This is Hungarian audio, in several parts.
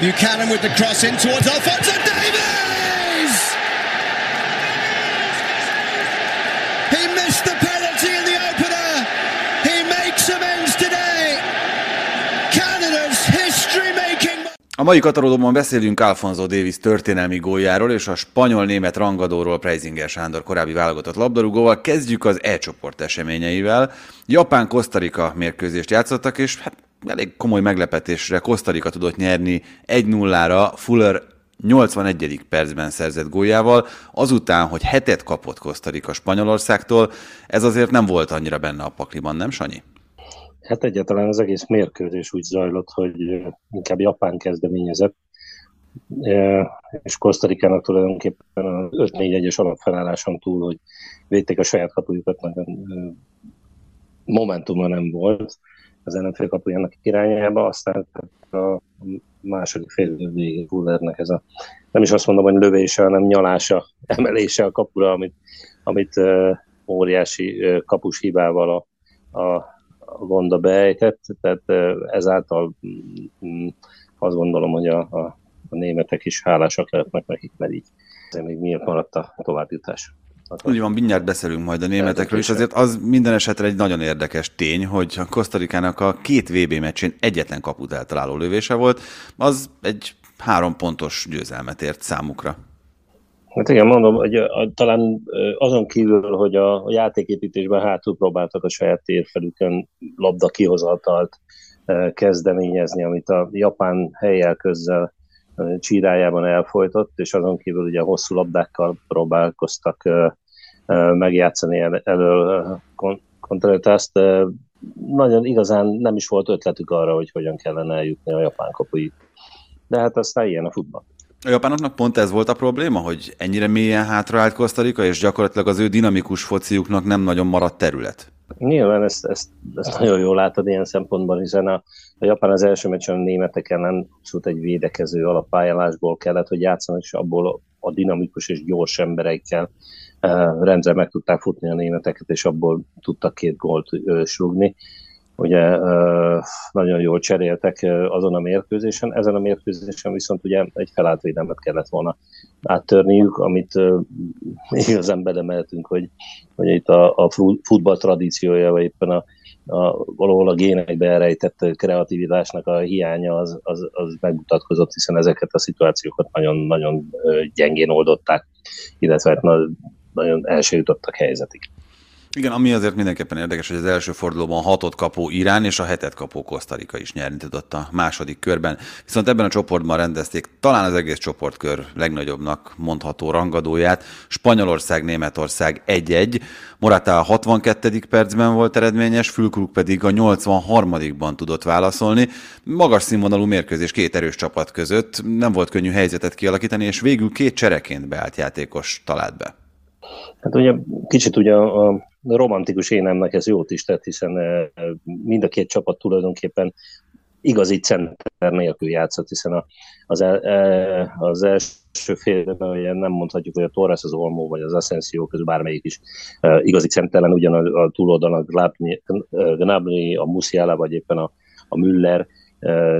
Buchanan with the cross in towards Alfonso Davies! He missed the penalty in the opener. He makes amends today. Canada's history-making. A mai Katarodóban beszélünk Alfonso Davis történelmi góljáról és a spanyol-német rangadóról Preisinger Sándor korábbi válogatott labdarúgóval. Kezdjük az E-csoport eseményeivel. Japán-Kosztarika mérkőzést játszottak, és hát elég komoly meglepetésre Kosztarika tudott nyerni 1-0-ra Fuller 81. percben szerzett góljával, azután, hogy hetet kapott Kosztarika Spanyolországtól, ez azért nem volt annyira benne a pakliban, nem Sanyi? Hát egyáltalán az egész mérkőzés úgy zajlott, hogy inkább Japán kezdeményezett, és Kosztarikának tulajdonképpen a 5-4-1-es alapfelálláson túl, hogy védték a saját kapujukat, momentuma nem volt az ellenfél kapujának irányába, aztán a második fél végig ez a, nem is azt mondom, hogy lövése, hanem nyalása, emelése a kapura, amit, amit uh, óriási kapus hibával a, a, a Gonda beejtett, tehát ezáltal um, azt gondolom, hogy a, a, a németek is hálásak lehetnek nekik, mert így még miért maradt a továbbjutás. Úgy van, mindjárt beszélünk majd a németekről, és azért az minden esetre egy nagyon érdekes tény, hogy a Kosztarikának a két VB meccsén egyetlen kaput eltaláló lövése volt, az egy három pontos győzelmet ért számukra. Hát igen, mondom, hogy a, talán azon kívül, hogy a, a játéképítésben hátul próbáltak a saját térfelükön labda kihozatalt kezdeményezni, amit a japán helyel közzel csírájában elfolytott, és azon kívül ugye hosszú labdákkal próbálkoztak megjátszani el, elől kontrátászt. Nagyon igazán nem is volt ötletük arra, hogy hogyan kellene eljutni a japán kapuig. De hát aztán ilyen a futball. A japánoknak pont ez volt a probléma, hogy ennyire mélyen hátraállt Kosztarika, és gyakorlatilag az ő dinamikus fociuknak nem nagyon maradt terület. Nyilván ezt, ezt, ezt nagyon jól látod ilyen szempontból, hiszen a, a Japán az első meccsen a németek ellen abszolút egy védekező alapályálásból kellett, hogy játszanak, és abból a dinamikus és gyors emberekkel uh, rendre meg tudták futni a németeket, és abból tudtak két gólt uh, srugni ugye nagyon jól cseréltek azon a mérkőzésen. Ezen a mérkőzésen viszont ugye egy felállt védelmet kellett volna áttörniük, amit igazán belemeltünk, hogy, hogy itt a, a futball tradíciója, vagy éppen a, a, valahol a génekbe elrejtett kreativitásnak a hiánya az, az, az megmutatkozott, hiszen ezeket a szituációkat nagyon-nagyon gyengén oldották, illetve hát nagyon első jutottak helyzetig. Igen, ami azért mindenképpen érdekes, hogy az első fordulóban hatot kapó Irán és a hetet kapó Kosztarika is nyerni tudott a második körben. Viszont ebben a csoportban rendezték talán az egész csoportkör legnagyobbnak mondható rangadóját. Spanyolország, Németország 1-1. Morata a 62. percben volt eredményes, Fülkrug pedig a 83-ban tudott válaszolni. Magas színvonalú mérkőzés két erős csapat között. Nem volt könnyű helyzetet kialakítani, és végül két csereként beállt játékos talált be. Hát ugye kicsit ugye a romantikus énemnek ez jót is tett, hiszen mind a két csapat tulajdonképpen igazi center nélkül játszott, hiszen az, el, eh, az első félben ugye nem mondhatjuk, hogy a Torres, az Olmó vagy az Asensio közül bármelyik is igazi centeren, ugyan a, a túloldalon a Gnabry, a Musiala, vagy éppen a, a Müller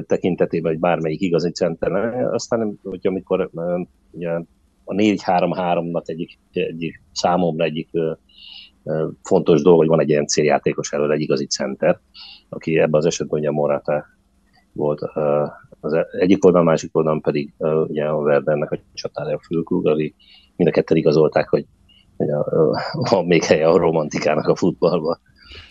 tekintetében, vagy bármelyik igazi centeren. Aztán, hogy amikor ugye, a 4-3-3-nak egyik, egyik számomra egyik fontos dolog, hogy van egy ilyen céljátékos elől, egy igazi center, aki ebben az esetben ugye Morata volt az e-, egyik oldal, másik oldalon pedig ugye a Werdernek a csatára a Fülkrug, aki mind a ketten igazolták, hogy, hogy a, van még helye a romantikának a futballban.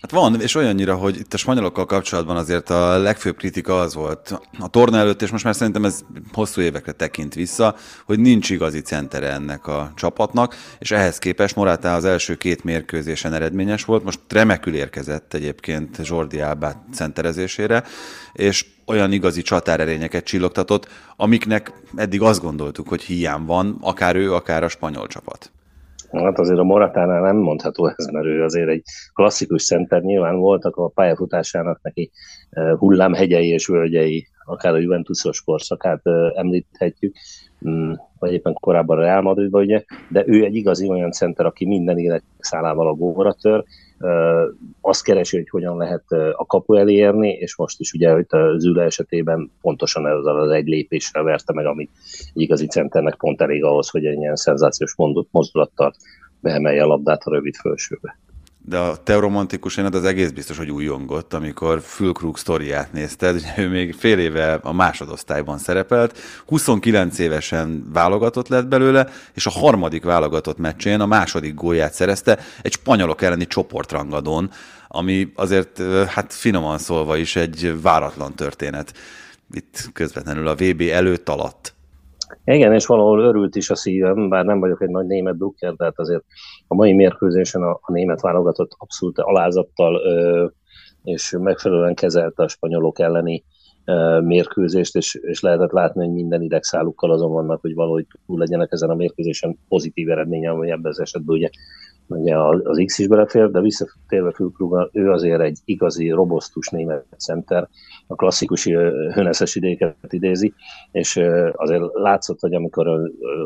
Hát van, és olyannyira, hogy itt a spanyolokkal kapcsolatban azért a legfőbb kritika az volt a torna előtt, és most már szerintem ez hosszú évekre tekint vissza, hogy nincs igazi centere ennek a csapatnak, és ehhez képest Morata az első két mérkőzésen eredményes volt, most remekül érkezett egyébként Jordi Alba centerezésére, és olyan igazi csatárerényeket csillogtatott, amiknek eddig azt gondoltuk, hogy hiány van, akár ő, akár a spanyol csapat. Hát azért a Moratánál nem mondható ez, mert ő azért egy klasszikus center, nyilván voltak a pályafutásának neki e, hullámhegyei és völgyei, akár a Juventusos korszakát említhetjük, mm, vagy éppen korábban a Real Madridban, ugye, de ő egy igazi olyan center, aki minden élet szálával a góra tör, azt keresi, hogy hogyan lehet a kapu elé érni, és most is ugye itt az Züle esetében pontosan ez az egy lépésre verte meg, amit egy igazi centernek pont elég ahhoz, hogy egy ilyen szenzációs mozdulattal beemelje a labdát a rövid fölsőbe de a teoromantikus énet az egész biztos, hogy újongott, amikor Fülkrug sztoriát nézted, ő még fél éve a másodosztályban szerepelt, 29 évesen válogatott lett belőle, és a harmadik válogatott meccsén a második gólját szerezte egy spanyolok elleni csoportrangadón, ami azért hát finoman szólva is egy váratlan történet itt közvetlenül a VB előtt alatt. Igen, és valahol örült is a szívem, bár nem vagyok egy nagy német dukker, tehát azért a mai mérkőzésen a, a német válogatott abszolút alázattal ö, és megfelelően kezelte a spanyolok elleni ö, mérkőzést, és, és lehetett látni, hogy minden idegszálukkal azon vannak, hogy valahogy túl legyenek ezen a mérkőzésen pozitív eredménye, ami ebben az esetben ugye ugye az X is belefér, de visszatérve Fülkruga, ő azért egy igazi, robosztus német center, a klasszikus höneszes idéket idézi, és azért látszott, hogy amikor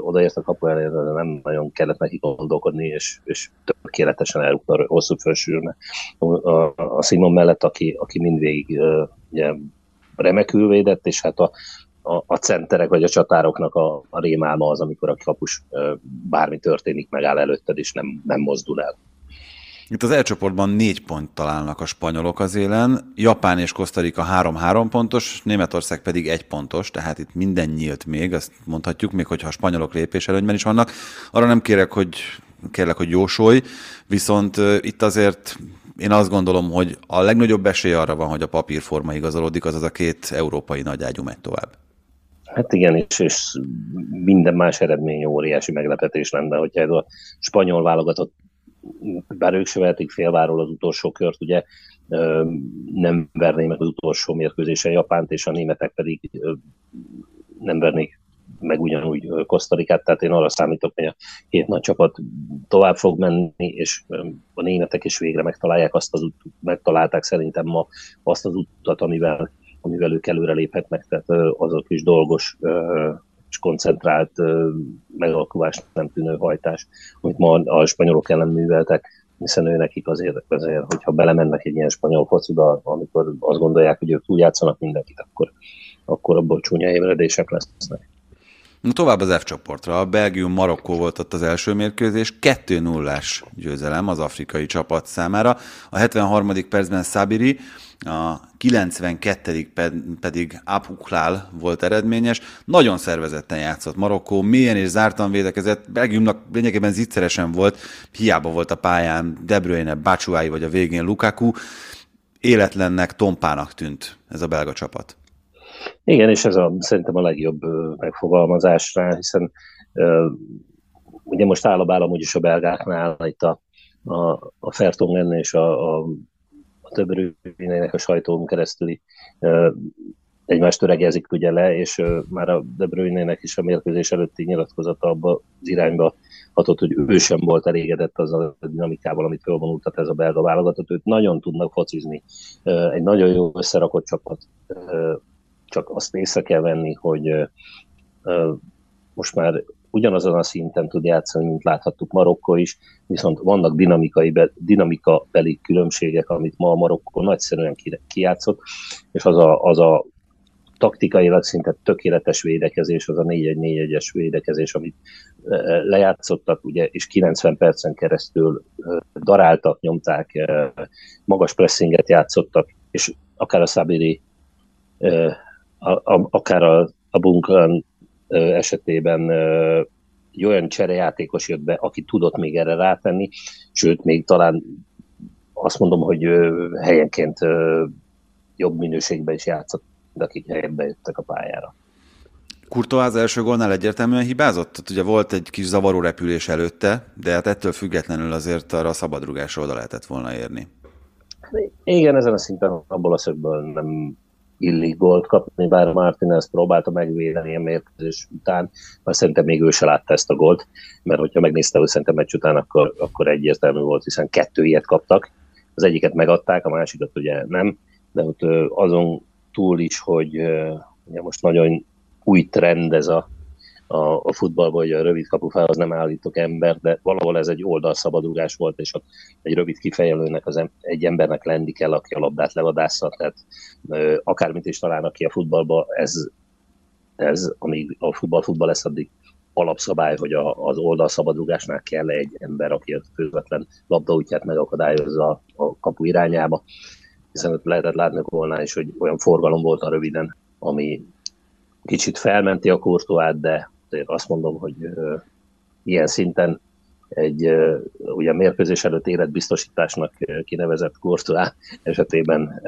odaért a kapu elé, nem nagyon kellett neki gondolkodni, és, és tökéletesen elrúgta a hosszú felsőrne a, a, a Simon mellett, aki, aki mindvégig ugye, remekül védett, és hát a, a, a centerek vagy a csatároknak a, a rémálma az, amikor a kapus bármi történik, megáll előtted, és nem, nem mozdul el. Itt az elcsoportban négy pont találnak a spanyolok az élen, Japán és Kosztarika három-három pontos, Németország pedig egy pontos, tehát itt minden nyílt még, azt mondhatjuk, még hogyha a spanyolok lépés előnyben is vannak. Arra nem kérek, hogy kérlek, hogy jósolj, viszont itt azért én azt gondolom, hogy a legnagyobb esély arra van, hogy a papírforma igazolódik, az az a két európai nagyágyú megy tovább. Hát igen, és, és minden más eredmény óriási meglepetés lenne, hogyha ez a spanyol válogatott, bár ők se vehetik félváról az utolsó kört, ugye nem verné meg az utolsó mérkőzésen Japánt, és a németek pedig nem vernék meg ugyanúgy Kosztarikát, tehát én arra számítok, hogy a két nagy csapat tovább fog menni, és a németek is végre megtalálják azt az út, megtalálták szerintem ma azt az utat, amivel amivel ők előre léphetnek, tehát azok is dolgos és koncentrált megalkulást nem tűnő hajtás, amit ma a spanyolok ellen műveltek, hiszen ő nekik azért, azért, hogyha belemennek egy ilyen spanyol fociba, amikor azt gondolják, hogy ők úgy játszanak mindenkit, akkor, akkor abból csúnya ébredések lesznek. Tovább az F csoportra. A Belgium-Marokkó volt ott az első mérkőzés, 2-0-ás győzelem az afrikai csapat számára. A 73. percben Sabiri a 92. pedig Abhuklál volt eredményes. Nagyon szervezetten játszott Marokkó, mélyen és zártan védekezett, Belgiumnak lényegében zicseresen volt, hiába volt a pályán De Bruyne, Batshuayi vagy a végén Lukaku. Életlennek, tompának tűnt ez a belga csapat. Igen, és ez a, szerintem a legjobb megfogalmazás rá, hiszen ugye most áll a úgyis a belgáknál, itt a, a, a Fertongen és a, a a több rövidének a sajtón keresztüli egymást töregezik ugye le, és már a De Bruyne-nek is a mérkőzés előtti nyilatkozata abba az irányba hatott, hogy ő sem volt elégedett az a dinamikával, amit fölvonultat ez a belga válogatott. Őt nagyon tudnak focizni. Egy nagyon jó összerakott csapat. Csak azt észre kell venni, hogy most már ugyanazon a szinten tud játszani, mint láthattuk Marokkó is, viszont vannak dinamikai, dinamika beli különbségek, amit ma a Marokkó nagyszerűen kijátszott, és az a, az a taktikailag szinte tökéletes védekezés, az a 4-1-4-1-es védekezés, amit lejátszottak, ugye, és 90 percen keresztül daráltak, nyomták, magas pressinget játszottak, és akár a Szabiri, akár a, a Bunkan esetében egy olyan cserejátékos jött be, aki tudott még erre rátenni, sőt, még talán azt mondom, hogy helyenként jobb minőségben is játszott, de akik helyben jöttek a pályára. Kurtoá az első gólnál egyértelműen hibázott? Tehát ugye volt egy kis zavaró repülés előtte, de hát ettől függetlenül azért arra a szabadrugásra oda lehetett volna érni. Igen, ezen a szinten abból a szögből nem illik gólt kapni, bár Martinez próbálta megvédeni a mérkőzés után, mert szerintem még ő se látta ezt a gólt, mert hogyha megnézte, hogy szerintem meccs után, akkor, akkor egyértelmű volt, hiszen kettő ilyet kaptak, az egyiket megadták, a másikat ugye nem, de ott azon túl is, hogy, ugye most nagyon új trend ez a, a, a futballban, hogy a rövid kapufához nem állítok ember, de valahol ez egy oldalszabadulás volt, és ott egy rövid kifejelőnek az em, egy embernek lenni kell, aki a labdát levadásza, tehát ö, akármit is találnak ki a futballba, ez, ez amíg a futball futball lesz, addig alapszabály, hogy a, az oldalszabadrugásnál kell egy ember, aki a közvetlen labdaútját megakadályozza a kapu irányába, hiszen ott lehetett látni volna is, hogy olyan forgalom volt a röviden, ami kicsit felmenti a kurtuát, de azt mondom, hogy ilyen szinten egy ugye mérkőzés előtt életbiztosításnak kinevezett kurtuá esetében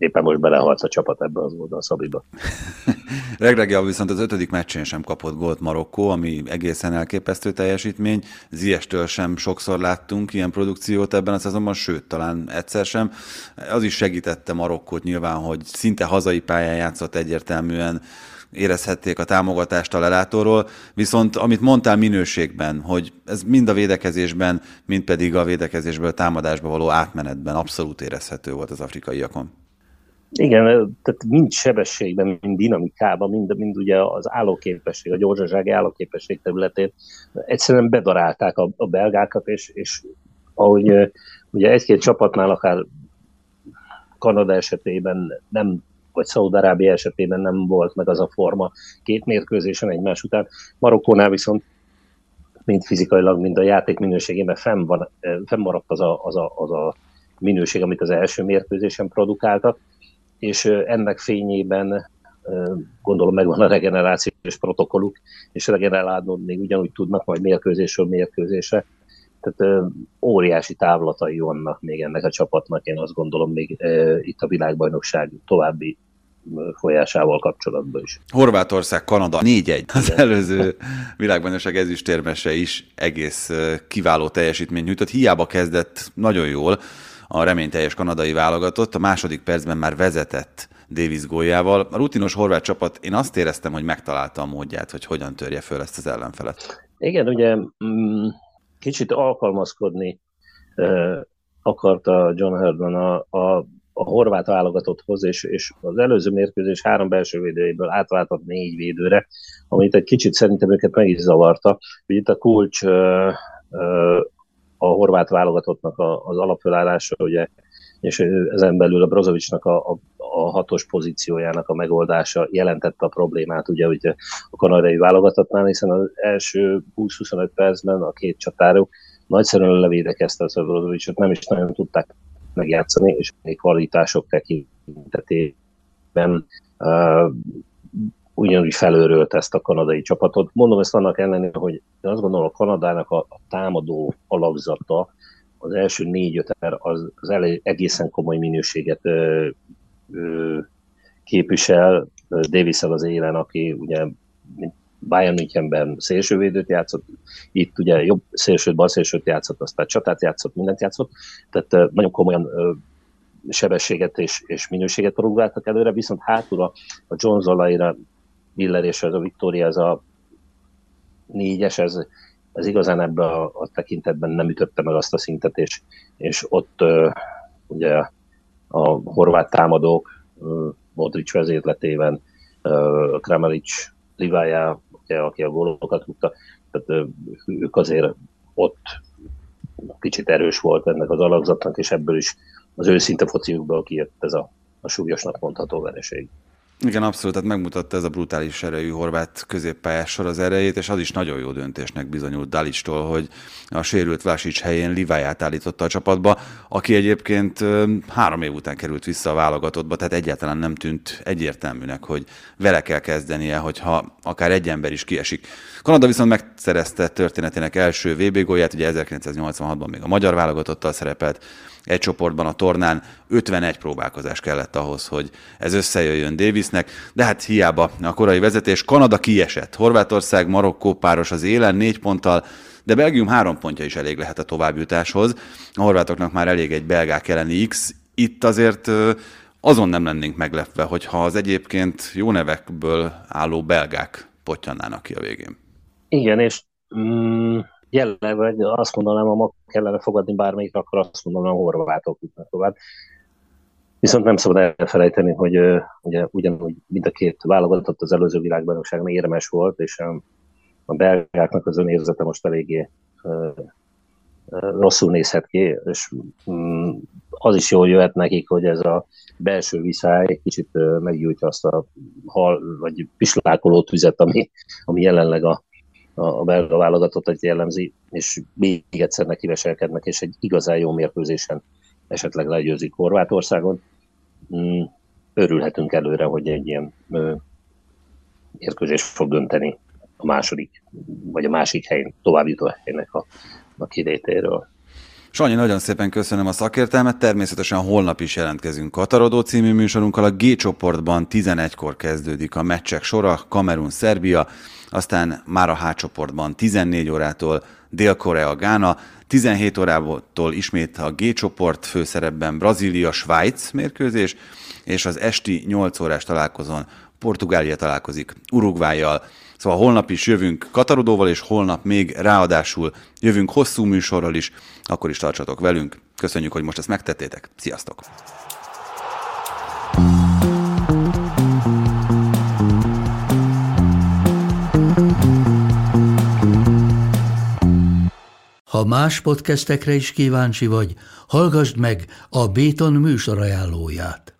éppen most belehalt a csapat ebbe az oldalszabiba. Regregia viszont az ötödik meccsén sem kapott gólt Marokkó, ami egészen elképesztő teljesítmény. Ziestől sem sokszor láttunk ilyen produkciót ebben a szezonban, sőt, talán egyszer sem. Az is segítette Marokkót nyilván, hogy szinte hazai pályán játszott egyértelműen érezhették a támogatást a lelátóról, viszont amit mondtál minőségben, hogy ez mind a védekezésben, mind pedig a védekezésből támadásba való átmenetben abszolút érezhető volt az afrikaiakon. Igen, tehát mind sebességben, mind dinamikában, mind, mind ugye az állóképesség, a gyorsasági állóképesség területén egyszerűen bedarálták a, a belgákat, és, és ahogy ugye egy-két csapatnál, akár Kanada esetében nem, vagy Szaúd-Arábia esetében nem volt meg az a forma két mérkőzésen egymás után. Marokkónál viszont mind fizikailag, mind a játék minőségében fenn van, fennmaradt az a, az, a, az a minőség, amit az első mérkőzésen produkáltak és ennek fényében gondolom megvan a regenerációs protokolluk, és regenerálni még ugyanúgy tudnak majd mérkőzésről mérkőzésre. Tehát óriási távlatai vannak még ennek a csapatnak, én azt gondolom még itt a világbajnokság további folyásával kapcsolatban is. Horvátország, Kanada 4-1. Az előző világbajnokság ezüstérmese is egész kiváló teljesítményt nyújtott. Hiába kezdett nagyon jól, a reményteljes kanadai válogatott, a második percben már vezetett Davis góljával. A rutinos horvát csapat, én azt éreztem, hogy megtalálta a módját, hogy hogyan törje föl ezt az ellenfelet. Igen, ugye mm, kicsit alkalmazkodni akarta John Herdman a, a, a horvát válogatotthoz, és, és az előző mérkőzés három belső védőjéből átváltott négy védőre, amit egy kicsit szerintem őket meg is zavarta. Ugye itt a kulcs a horvát válogatottnak az alapfölállása, ugye, és ezen belül a Brozovicsnak a, a, a hatos pozíciójának a megoldása jelentette a problémát ugye, ugye a kanadai válogatottnál, hiszen az első 20-25 percben a két csatárok nagyszerűen levédekezte a Brozovicsot, nem is nagyon tudták megjátszani, és még kvalitások tekintetében uh, ugyanúgy felőrölt ezt a kanadai csapatot. Mondom ezt annak ellenére, hogy én azt gondolom, a Kanadának a, a támadó alapzata, az első négy-öt az, az elég, egészen komoly minőséget ö, ö, képvisel. davis az élen, aki ugye Bayern Münchenben szélsővédőt játszott, itt ugye jobb szélsőt, bal szélsőt játszott, aztán csatát játszott, mindent játszott, tehát nagyon komolyan sebességet és, és minőséget próbáltak előre, viszont hátul a, John Zolaira Miller és ez a Victoria, ez a négyes, ez, ez igazán ebben a, a tekintetben nem ütötte meg azt a szintet, és, és ott uh, ugye a horvát támadók uh, Modric vezérletében, uh, Kramaric Livája, aki a gólokat tudta, tehát ők azért ott kicsit erős volt ennek az alakzatnak, és ebből is az őszinte fociukból kijött ez a, a súlyosnak mondható vereség. Igen, abszolút, tehát megmutatta ez a brutális erejű horvát középpályás sor az erejét, és az is nagyon jó döntésnek bizonyult Dalistól, hogy a sérült Vásics helyén Liváját állította a csapatba, aki egyébként három év után került vissza a válogatottba, tehát egyáltalán nem tűnt egyértelműnek, hogy vele kell kezdenie, hogyha akár egy ember is kiesik. Kanada viszont megszerezte történetének első VB gólját, ugye 1986-ban még a magyar válogatottal szerepelt, egy csoportban a tornán 51 próbálkozás kellett ahhoz, hogy ez összejöjjön Davisnek, de hát hiába a korai vezetés. Kanada kiesett, Horvátország, Marokkó páros az élen négy ponttal, de Belgium három pontja is elég lehet a továbbjutáshoz. A horvátoknak már elég egy belgák elleni X. Itt azért azon nem lennénk meglepve, hogyha az egyébként jó nevekből álló belgák potyannának ki a végén. Igen, és mm, jelenleg azt mondanám, ha ma kellene fogadni bármelyik, akkor azt mondanám, a horvátok jutnak tovább. Viszont nem szabad elfelejteni, hogy ugye ugyanúgy mind a két válogatott az előző világbajnokságon érmes volt, és a belgáknak az önérzete most eléggé rosszul nézhet ki, és mm, az is jól jöhet nekik, hogy ez a belső viszály kicsit meggyújtja azt a hal, vagy pislákoló tüzet, ami, ami jelenleg a, a belga válogatottat jellemzi, és még egyszer nekiveselkednek, és egy igazán jó mérkőzésen esetleg legyőzik Horvátországon. Mm, örülhetünk előre, hogy egy ilyen mérkőzés fog dönteni a második, vagy a másik helyen, továbbjutó helynek a, a kilétéről. Sanyi, nagyon szépen köszönöm a szakértelmet. Természetesen holnap is jelentkezünk Katarodó című műsorunkkal. A G csoportban 11-kor kezdődik a meccsek sora, Kamerun-Szerbia, aztán már a H csoportban 14 órától Dél-Korea, Gána, 17 órától ismét a G csoport főszerepben Brazília, Svájc mérkőzés, és az esti 8 órás találkozón Portugália találkozik Uruguayjal. Szóval holnap is jövünk Katarodóval, és holnap még ráadásul jövünk hosszú műsorral is, akkor is tartsatok velünk. Köszönjük, hogy most ezt megtettétek. Sziasztok! Ha más podcastekre is kíváncsi vagy, hallgassd meg a Béton műsor ajánlóját.